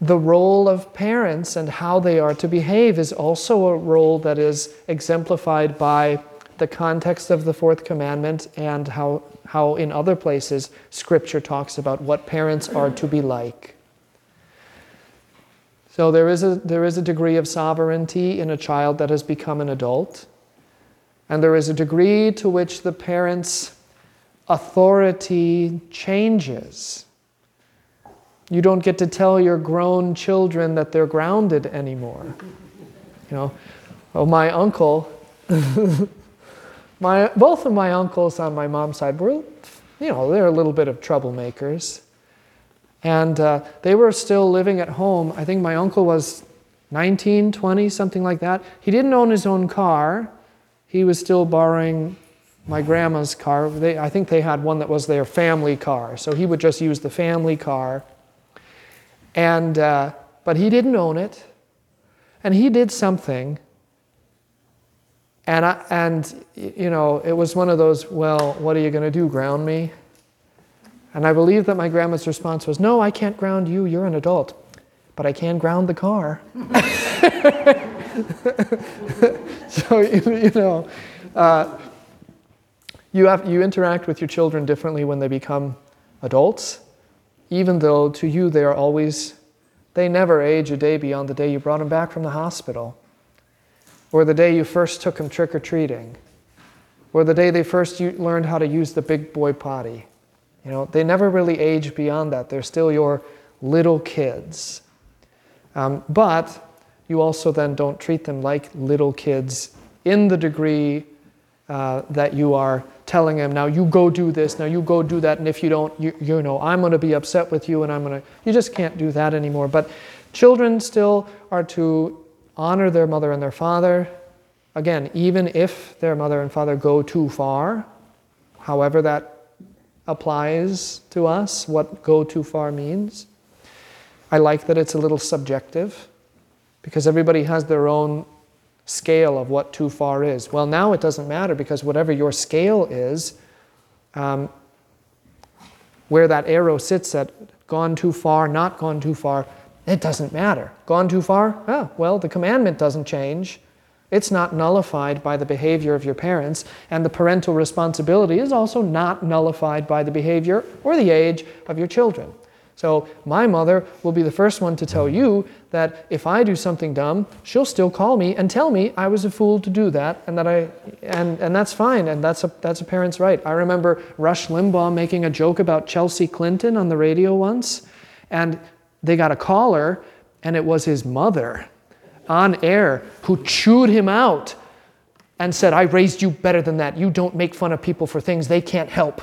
The role of parents and how they are to behave is also a role that is exemplified by the context of the fourth commandment and how, how in other places scripture talks about what parents are to be like. So there is a, there is a degree of sovereignty in a child that has become an adult, and there is a degree to which the parent's authority changes. You don't get to tell your grown children that they're grounded anymore. You know, oh, my uncle, my, both of my uncles on my mom's side were, you know, they're a little bit of troublemakers. And uh, they were still living at home. I think my uncle was 19, 20, something like that. He didn't own his own car. He was still borrowing my grandma's car. They, I think they had one that was their family car. So he would just use the family car. And, uh, but he didn't own it. And he did something. And, I, and, you know, it was one of those, well, what are you going to do, ground me? And I believe that my grandma's response was, No, I can't ground you, you're an adult, but I can ground the car. so, you, know, uh, you, have, you interact with your children differently when they become adults, even though to you they are always, they never age a day beyond the day you brought them back from the hospital, or the day you first took them trick or treating, or the day they first learned how to use the big boy potty. You know, they never really age beyond that. They're still your little kids. Um, but you also then don't treat them like little kids in the degree uh, that you are telling him, now you go do this, now you go do that, and if you don't, you, you know, I'm going to be upset with you and I'm going to, you just can't do that anymore. But children still are to honor their mother and their father. Again, even if their mother and father go too far, however that applies to us, what go too far means. I like that it's a little subjective because everybody has their own scale of what too far is. Well, now it doesn't matter because whatever your scale is, um, where that arrow sits at gone too far, not gone too far, it doesn't matter. Gone too far? Ah, well, the commandment doesn't change. It's not nullified by the behavior of your parents, and the parental responsibility is also not nullified by the behavior or the age of your children. So, my mother will be the first one to tell you that if I do something dumb, she'll still call me and tell me I was a fool to do that, and that I, and, and that's fine, and that's a, that's a parent's right. I remember Rush Limbaugh making a joke about Chelsea Clinton on the radio once, and they got a caller, and it was his mother on air who chewed him out and said, I raised you better than that. You don't make fun of people for things they can't help.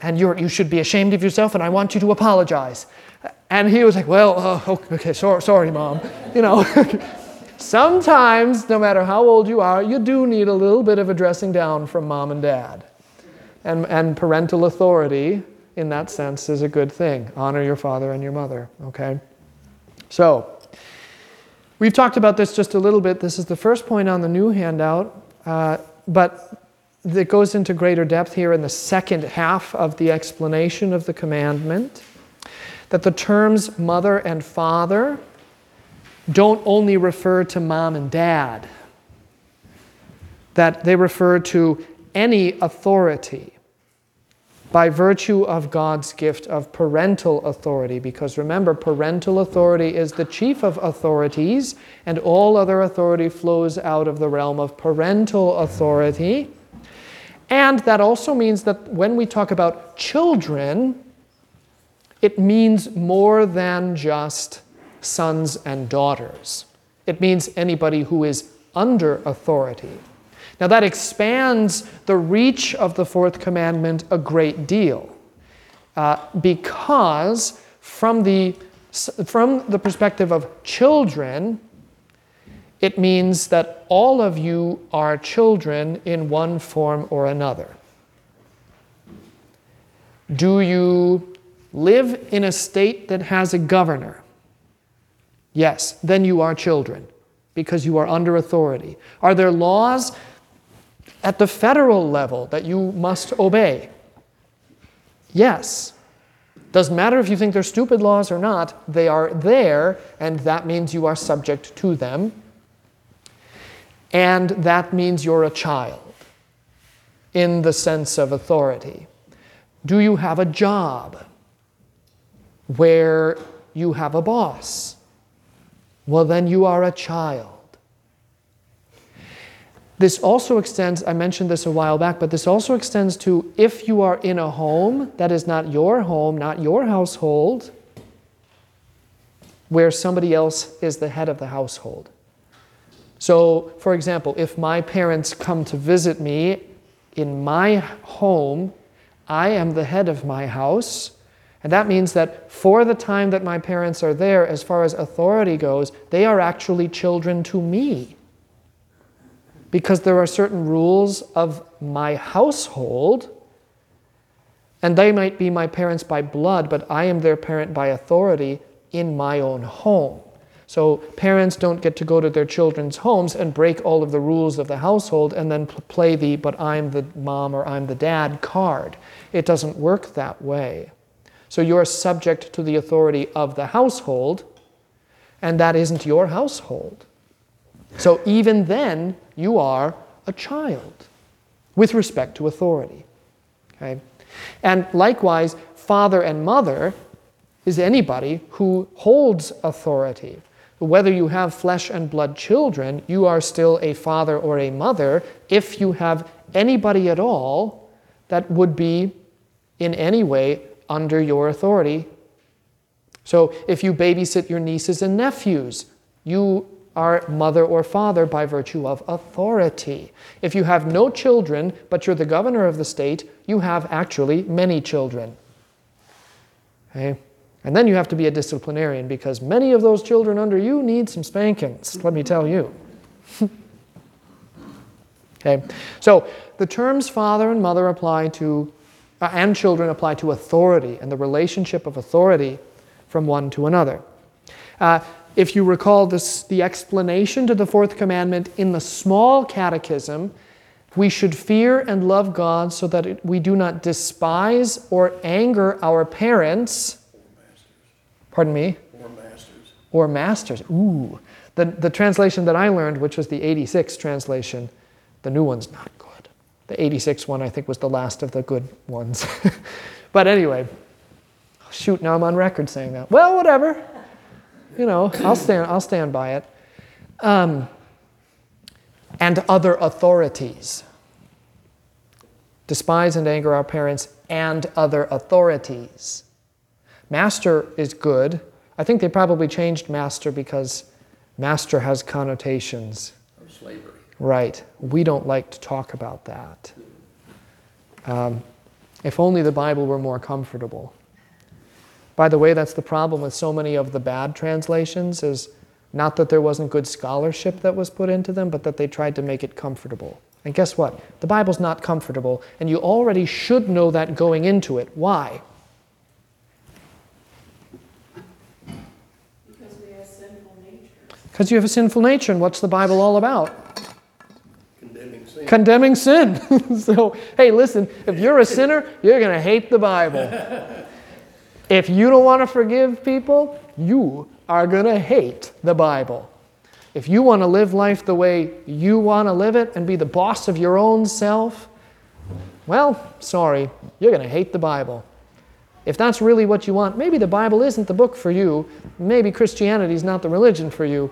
And you're, you should be ashamed of yourself, and I want you to apologize. And he was like, Well, uh, okay, sorry, sorry, mom. You know, sometimes, no matter how old you are, you do need a little bit of a dressing down from mom and dad. And, and parental authority, in that sense, is a good thing. Honor your father and your mother, okay? So, We've talked about this just a little bit. This is the first point on the new handout, uh, but it goes into greater depth here in the second half of the explanation of the commandment. That the terms mother and father don't only refer to mom and dad, that they refer to any authority by virtue of God's gift of parental authority. Because remember, parental authority is the chief of authorities, and all other authority flows out of the realm of parental authority. And that also means that when we talk about children, it means more than just sons and daughters. It means anybody who is under authority. Now, that expands the reach of the fourth commandment a great deal uh, because, from the, from the perspective of children, it means that all of you are children in one form or another. Do you live in a state that has a governor? Yes, then you are children because you are under authority. Are there laws at the federal level that you must obey? Yes. Doesn't matter if you think they're stupid laws or not, they are there, and that means you are subject to them. And that means you're a child in the sense of authority. Do you have a job where you have a boss? Well, then you are a child. This also extends, I mentioned this a while back, but this also extends to if you are in a home that is not your home, not your household, where somebody else is the head of the household. So, for example, if my parents come to visit me in my home, I am the head of my house. And that means that for the time that my parents are there, as far as authority goes, they are actually children to me because there are certain rules of my household, and they might be my parents by blood, but I am their parent by authority in my own home. So parents don't get to go to their children's homes and break all of the rules of the household and then play the but I'm the mom or I'm the dad card. It doesn't work that way. So you're subject to the authority of the household, and that isn't your household. So even then, you are a child with respect to authority. Okay? And likewise, father and mother is anybody who holds authority. Whether you have flesh and blood children, you are still a father or a mother if you have anybody at all that would be in any way under your authority. So if you babysit your nieces and nephews, you are mother or father by virtue of authority. If you have no children, but you're the governor of the state, you have actually many children. Okay? And then you have to be a disciplinarian because many of those children under you need some spankings, let me tell you. okay? So the terms father and mother apply to, uh, and children apply to authority and the relationship of authority from one to another. Uh, if you recall this, the explanation to the fourth commandment in the small catechism, we should fear and love God so that it, we do not despise or anger our parents. Pardon me? Or masters. Or masters. Ooh. The, the translation that I learned, which was the 86 translation, the new one's not. The 86 one, I think, was the last of the good ones. but anyway, shoot, now I'm on record saying that. Well, whatever you know, I'll stand, I'll stand by it. Um, and other authorities. Despise and anger our parents and other authorities. Master is good. I think they probably changed master because master has connotations. Of slavery. Right. We don't like to talk about that. Um, if only the Bible were more comfortable. By the way, that's the problem with so many of the bad translations is not that there wasn't good scholarship that was put into them, but that they tried to make it comfortable. And guess what? The Bible's not comfortable, and you already should know that going into it. Why? Because we have sinful natures. Because you have a sinful nature, and what's the Bible all about? Condemning sin. so, hey, listen, if you're a sinner, you're going to hate the Bible. if you don't want to forgive people, you are going to hate the Bible. If you want to live life the way you want to live it and be the boss of your own self, well, sorry, you're going to hate the Bible. If that's really what you want, maybe the Bible isn't the book for you. Maybe Christianity is not the religion for you,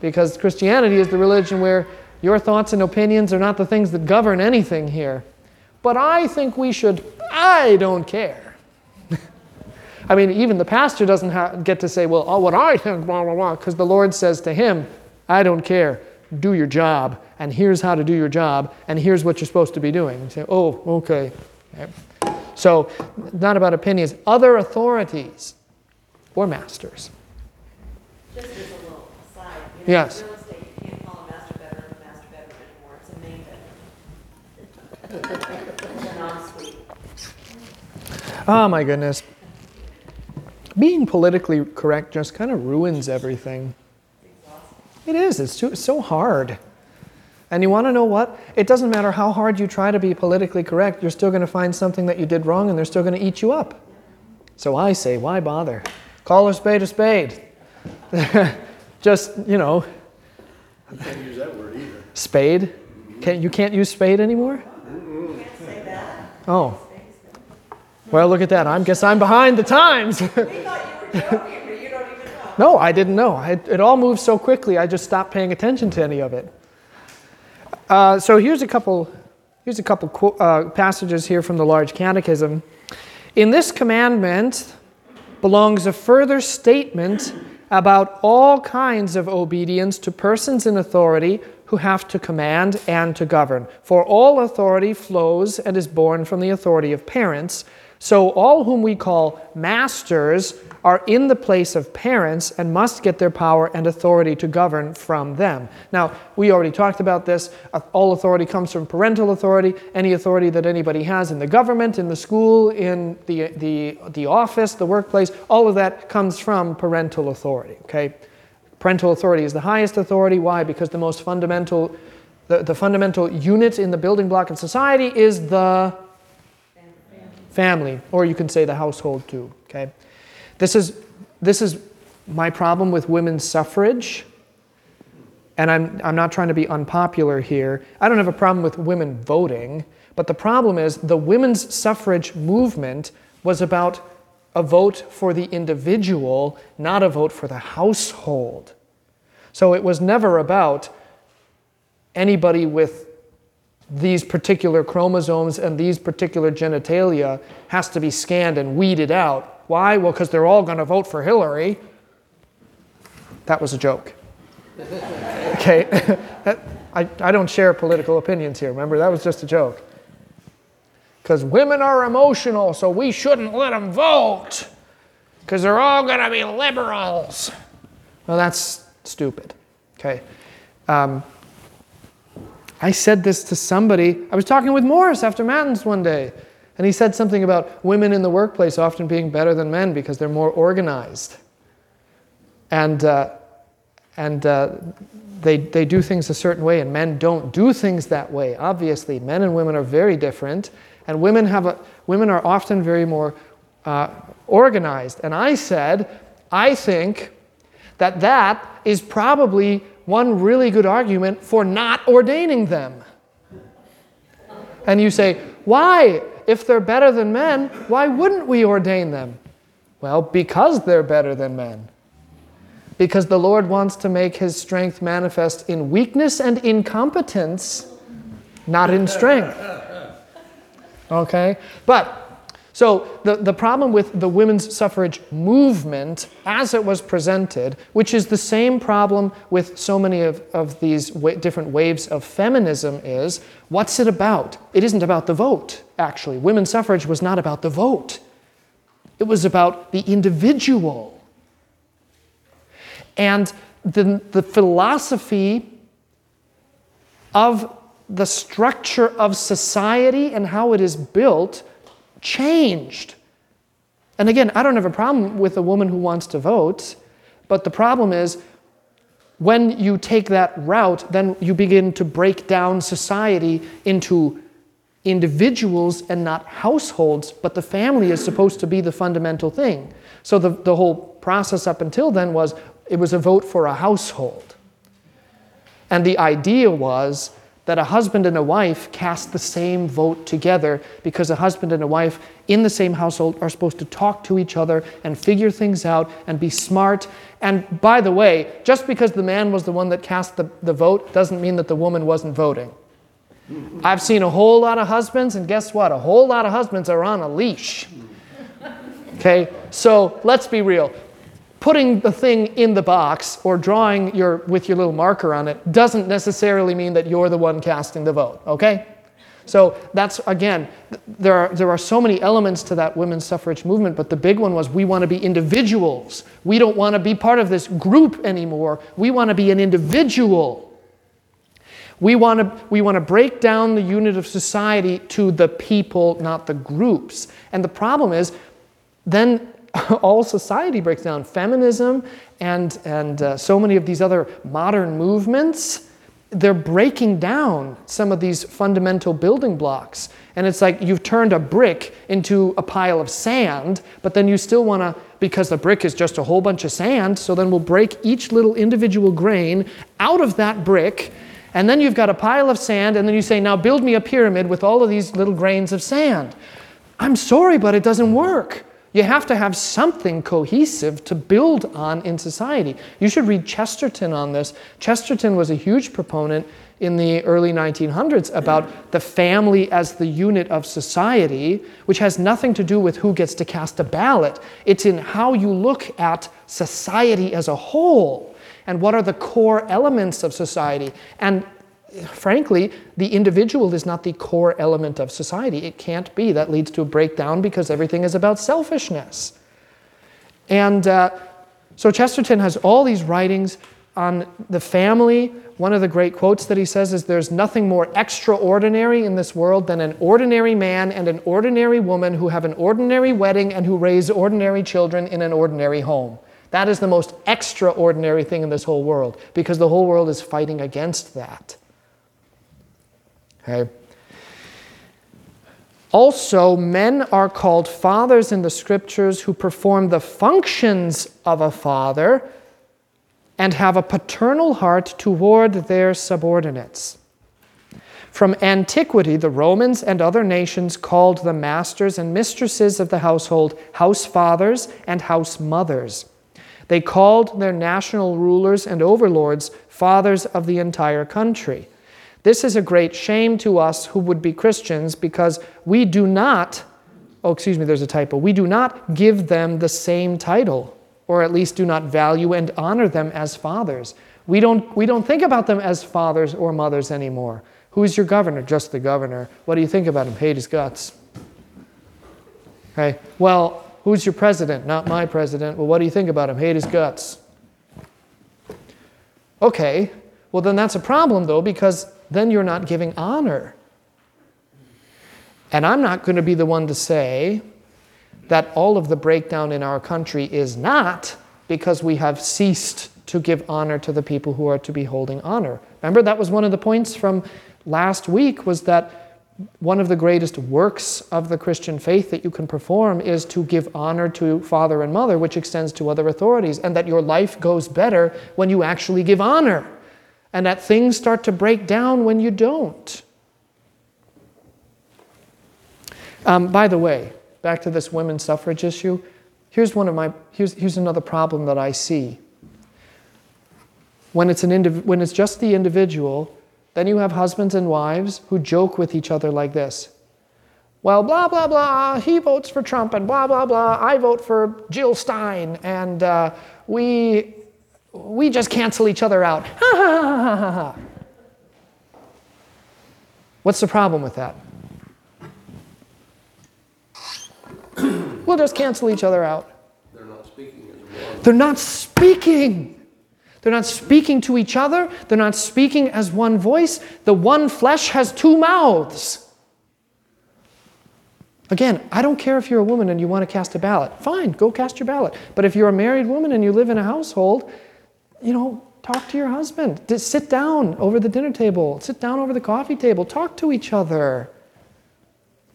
because Christianity is the religion where your thoughts and opinions are not the things that govern anything here. But I think we should, I don't care. I mean, even the pastor doesn't ha- get to say, well, oh, what I think, blah, blah, blah, because the Lord says to him, I don't care. Do your job, and here's how to do your job, and here's what you're supposed to be doing. And say, oh, okay. So, not about opinions. Other authorities or masters. Just as a little aside, you know, Yes. in real estate, you can't call a master bedroom a master bedroom anymore, it's a main bedroom. It's an ensuite. Oh my goodness. Being politically correct just kind of ruins everything. It is. It's, too, it's so hard. And you want to know what? It doesn't matter how hard you try to be politically correct, you're still going to find something that you did wrong and they're still going to eat you up. So I say, why bother? Call a spade a spade. just, you know, You can't use that word either. spade. Can't, you can't use spade anymore? Can't say that. Oh. Well, look at that. I guess I'm behind the times. We thought you were joking, but you don't even know. No, I didn't know. I, it all moved so quickly, I just stopped paying attention to any of it. Uh, so here's a couple, here's a couple qu- uh, passages here from the Large Catechism. In this commandment belongs a further statement about all kinds of obedience to persons in authority who have to command and to govern. For all authority flows and is born from the authority of parents. So all whom we call masters are in the place of parents and must get their power and authority to govern from them. Now, we already talked about this. Uh, All authority comes from parental authority. Any authority that anybody has in the government, in the school, in the, the, the office, the workplace, all of that comes from parental authority, okay? Parental authority is the highest authority. Why? Because the most fundamental, the, the fundamental unit in the building block of society is the family, or you can say the household too. Okay, this is this is my problem with women's suffrage, and I'm I'm not trying to be unpopular here. I don't have a problem with women voting, but the problem is the women's suffrage movement was about a vote for the individual, not a vote for the household. So it was never about anybody with these particular chromosomes and these particular genitalia has to be scanned and weeded out. Why? Well, because they're all going to vote for Hillary. That was a joke. okay? I, I don't share political opinions here. Remember, that was just a joke. Because women are emotional, so we shouldn't let them vote. Because they're all going to be liberals. Well, that's stupid. Okay? Um, I said this to somebody. I was talking with Morris after Matins one day, and he said something about women in the workplace often being better than men because they're more organized. And, uh, and uh, they, they do things a certain way, and men don't do things that way. Obviously, men and women are very different, and women, have a, women are often very more uh, organized. And I said, I think that that is probably one really good argument for not ordaining them. And you say, why? If they're better than men, why wouldn't we ordain them? Well, because they're better than men. Because the Lord wants to make his strength manifest in weakness and incompetence, not in strength. Okay? But so, the, the problem with the women's suffrage movement as it was presented, which is the same problem with so many of, of these wa- different waves of feminism, is what's it about? It isn't about the vote, actually. Women's suffrage was not about the vote, it was about the individual. And the, the philosophy of the structure of society and how it is built changed. And again, I don't have a problem with a woman who wants to vote, but the problem is when you take that route, then you begin to break down society into individuals and not households, but the family is supposed to be the fundamental thing. So the, the whole process up until then was it was a vote for a household. And the idea was that a husband and a wife cast the same vote together because a husband and a wife in the same household are supposed to talk to each other and figure things out and be smart. And by the way, just because the man was the one that cast the, the vote doesn't mean that the woman wasn't voting. I've seen a whole lot of husbands, and guess what? A whole lot of husbands are on a leash. Okay, so let's be real putting the thing in the box or drawing your with your little marker on it doesn't necessarily mean that you're the one casting the vote okay? So that's again there are, there are so many elements to that women's suffrage movement but the big one was we want to be individuals. We don't want to be part of this group anymore. We want to be an individual. We want to we want to break down the unit of society to the people not the groups. And the problem is then all society breaks down. Feminism and, and uh, so many of these other modern movements, they're breaking down some of these fundamental building blocks. And it's like you've turned a brick into a pile of sand, but then you still want to, because the brick is just a whole bunch of sand, so then we'll break each little individual grain out of that brick. And then you've got a pile of sand, and then you say, now build me a pyramid with all of these little grains of sand. I'm sorry, but it doesn't work. You have to have something cohesive to build on in society. You should read Chesterton on this. Chesterton was a huge proponent in the early 1900s about the family as the unit of society, which has nothing to do with who gets to cast a ballot. It's in how you look at society as a whole and what are the core elements of society. And frankly, the individual is not the core element of society. It can't be. That leads to a breakdown because everything is about selfishness. And uh, so Chesterton has all these writings on the family. One of the great quotes that he says is There's nothing more extraordinary in this world than an ordinary man and an ordinary woman who have an ordinary wedding and who raise ordinary children in an ordinary home. That is the most extraordinary thing in this whole world because the whole world is fighting against that. Okay? Also, men are called fathers in the scriptures who perform the functions of a father and have a paternal heart toward their subordinates. From antiquity, the Romans and other nations called the masters and mistresses of the household house fathers and house mothers. They called their national rulers and overlords fathers of the entire country. This is a great shame to us who would be Christians because we do not, oh, excuse me, there's a typo, we do not give them the same title, or at least do not value and honor them as fathers. We don't, we don't think about them as fathers or mothers anymore. Who's your governor? Just the governor. What do you think about him? Hate his guts. Okay, well, who's your president? Not my president. Well, what do you think about him? Hate his guts. Okay, well, then that's a problem, though, because then you're not giving honor. And I'm not going to be the one to say that all of the breakdown in our country is not because we have ceased to give honor to the people who are to be holding honor. Remember that was one of the points from last week was that one of the greatest works of the Christian faith that you can perform is to give honor to father and mother, which extends to other authorities, and that your life goes better when you actually give honor and that things start to break down when you don't. Um, by the way, back to this women's suffrage issue, here's, one of my, here's, here's another problem that I see. When it's, an indiv- when it's just the individual, then you have husbands and wives who joke with each other like this. Well, blah, blah, blah, he votes for Trump, and blah, blah, blah, I vote for Jill Stein, and uh, we we just cancel each other out. Ha ha ha ha ha. What's the problem with that? we'll just cancel each other out. They're not speaking as one. They're not speaking. They're not speaking to each other. They're not speaking as one voice. The one flesh has two mouths. Again, I don't care if you're a woman and you want to cast a ballot. Fine, go cast your ballot. But if you're a married woman and you live in a household you know, talk to your husband. Just sit down over the dinner table, sit down over the coffee table, talk to each other.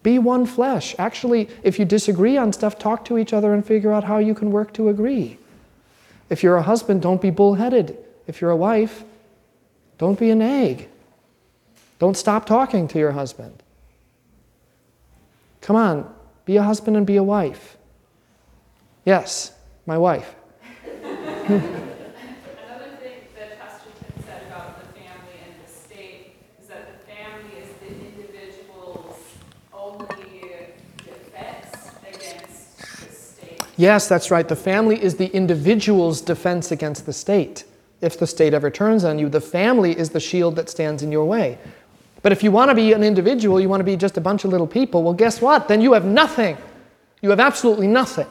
Be one flesh. Actually, if you disagree on stuff, talk to each other and figure out how you can work to agree. If you're a husband, don't be bullheaded. If you're a wife, don't be an egg. Don't stop talking to your husband. Come on, be a husband and be a wife. Yes, my wife. Another thing that Pastor Tim said about the family and the state is that the family is the individual's only defense against the state. Yes, that's right. The family is the individual's defense against the state. If the state ever turns on you, the family is the shield that stands in your way. But if you want to be an individual, you want to be just a bunch of little people, well, guess what? Then you have nothing. You have absolutely nothing.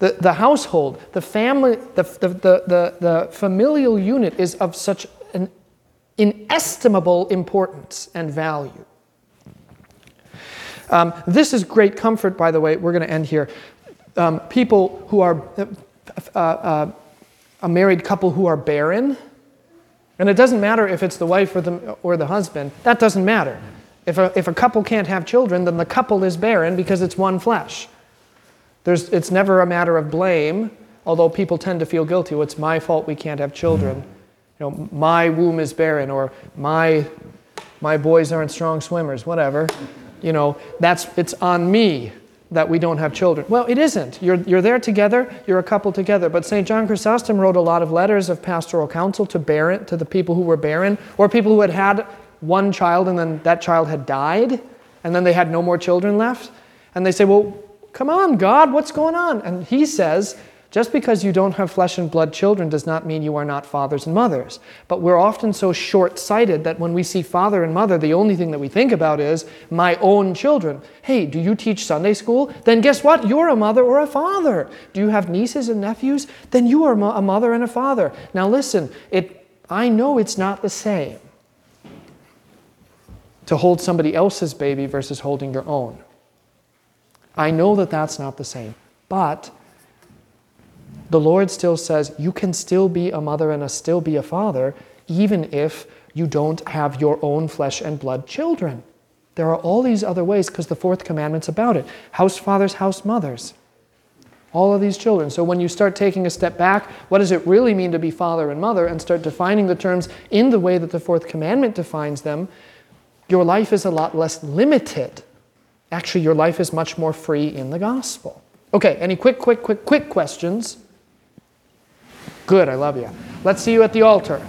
The, the household, the family, the, the, the, the, familial unit is of such an inestimable importance and value. Um, this is great comfort, by the way. We're going to end here. Um, people who are uh, uh, a married couple who are barren, and it doesn't matter if it's the wife or the, or the husband, that doesn't matter. If a, if a couple can't have children, then the couple is barren because it's one flesh. There's, it's never a matter of blame, although people tend to feel guilty. Well, it's my fault we can't have children. You know, my womb is barren, or my, my boys aren't strong swimmers, whatever. You know, that's, it's on me that we don't have children. Well, it isn't. You're, you're there together, you're a couple together. But St. John Chrysostom wrote a lot of letters of pastoral counsel to barren, to the people who were barren, or people who had had one child and then that child had died, and then they had no more children left. And they say, well, come on, God, what's going on? And he says, just because you don't have flesh and blood children does not mean you are not fathers and mothers. But we're often so short sighted that when we see father and mother, the only thing that we think about is my own children. Hey, do you teach Sunday school? Then guess what? You're a mother or a father. Do you have nieces and nephews? Then you are a mother and a father. Now listen, it, I know it's not the same to hold somebody else's baby versus holding your own. I know that that's not the same. But the Lord still says you can still be a mother and a still be a father, even if you don't have your own flesh and blood children. There are all these other ways because the fourth commandment's about it house fathers, house mothers. All of these children. So when you start taking a step back, what does it really mean to be father and mother, and start defining the terms in the way that the fourth commandment defines them, your life is a lot less limited. Actually, your life is much more free in the gospel. Okay, any quick, quick, quick, quick questions? Good, I love you. Let's see you at the altar.